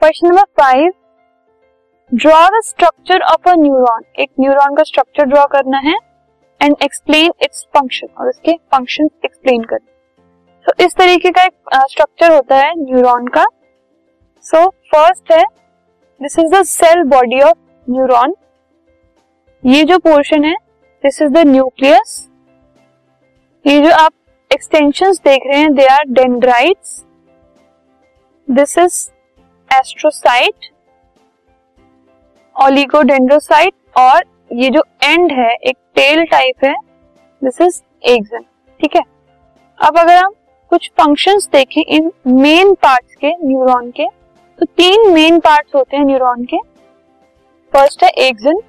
Question number five draw the structure of a neuron एक neuron का structure draw करना है एंड एक्सप्लेन इट्स फ़ंक्शन और इसके फ़ंक्शन एक्सप्लेन करना। So, इस तरीके का एक स्ट्रक्चर होता है न्यूरॉन का। सो फ़र्स्ट है this is the cell body of neuron ये जो पोर्शन है दिस इज़ द न्यूक्लियस ये जो आप एक्सटेंशन देख रहे हैं they are dendrites this is astrocyte oligodendrocyte और ये जो एंड है, एक टेल टाइप है दिस इज़ एग्जन ठीक है? अब अगर हम कुछ फ़ंक्शंस देखें इन मेन पार्ट्स के न्यूरॉन के तो तीन मेन पार्ट्स होते हैं न्यूरॉन के। फ़र्स्ट है axon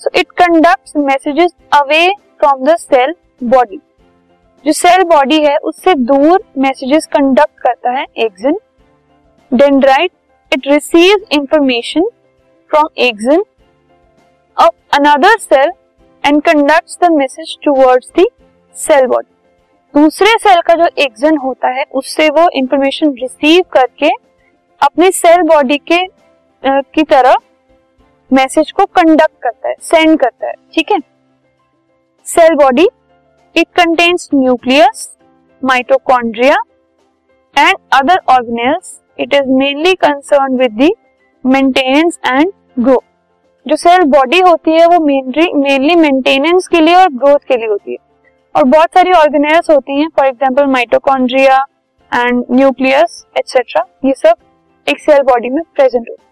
so it conducts messages away from the cell body जो सेल बॉडी है, उससे दूर मैसेजेस कंडक्ट करता है axon dendrite it receive information from axon of another cell and conducts the message towards the cell body दूसरे cell का जो एक्जन होता है, उससे वो इंफॉर्मेशन रिसीव करके अपने सेल बॉडी के की तरह मैसेज को कंडक्ट करता है सेंड करता है, ठीक है? Cell body it contains nucleus mitochondria and other organelles it is mainly concern with the maintenance and growth जो सेल बॉडी होती है, वो मेनली मेंटेनेंस के लिए और ग्रोथ के लिए होती है। और बहुत सारी ऑर्गेनाइज होती हैं for example mitochondria and nucleus etcetera ये सब एक सेल बॉडी में प्रेजेंट होती है।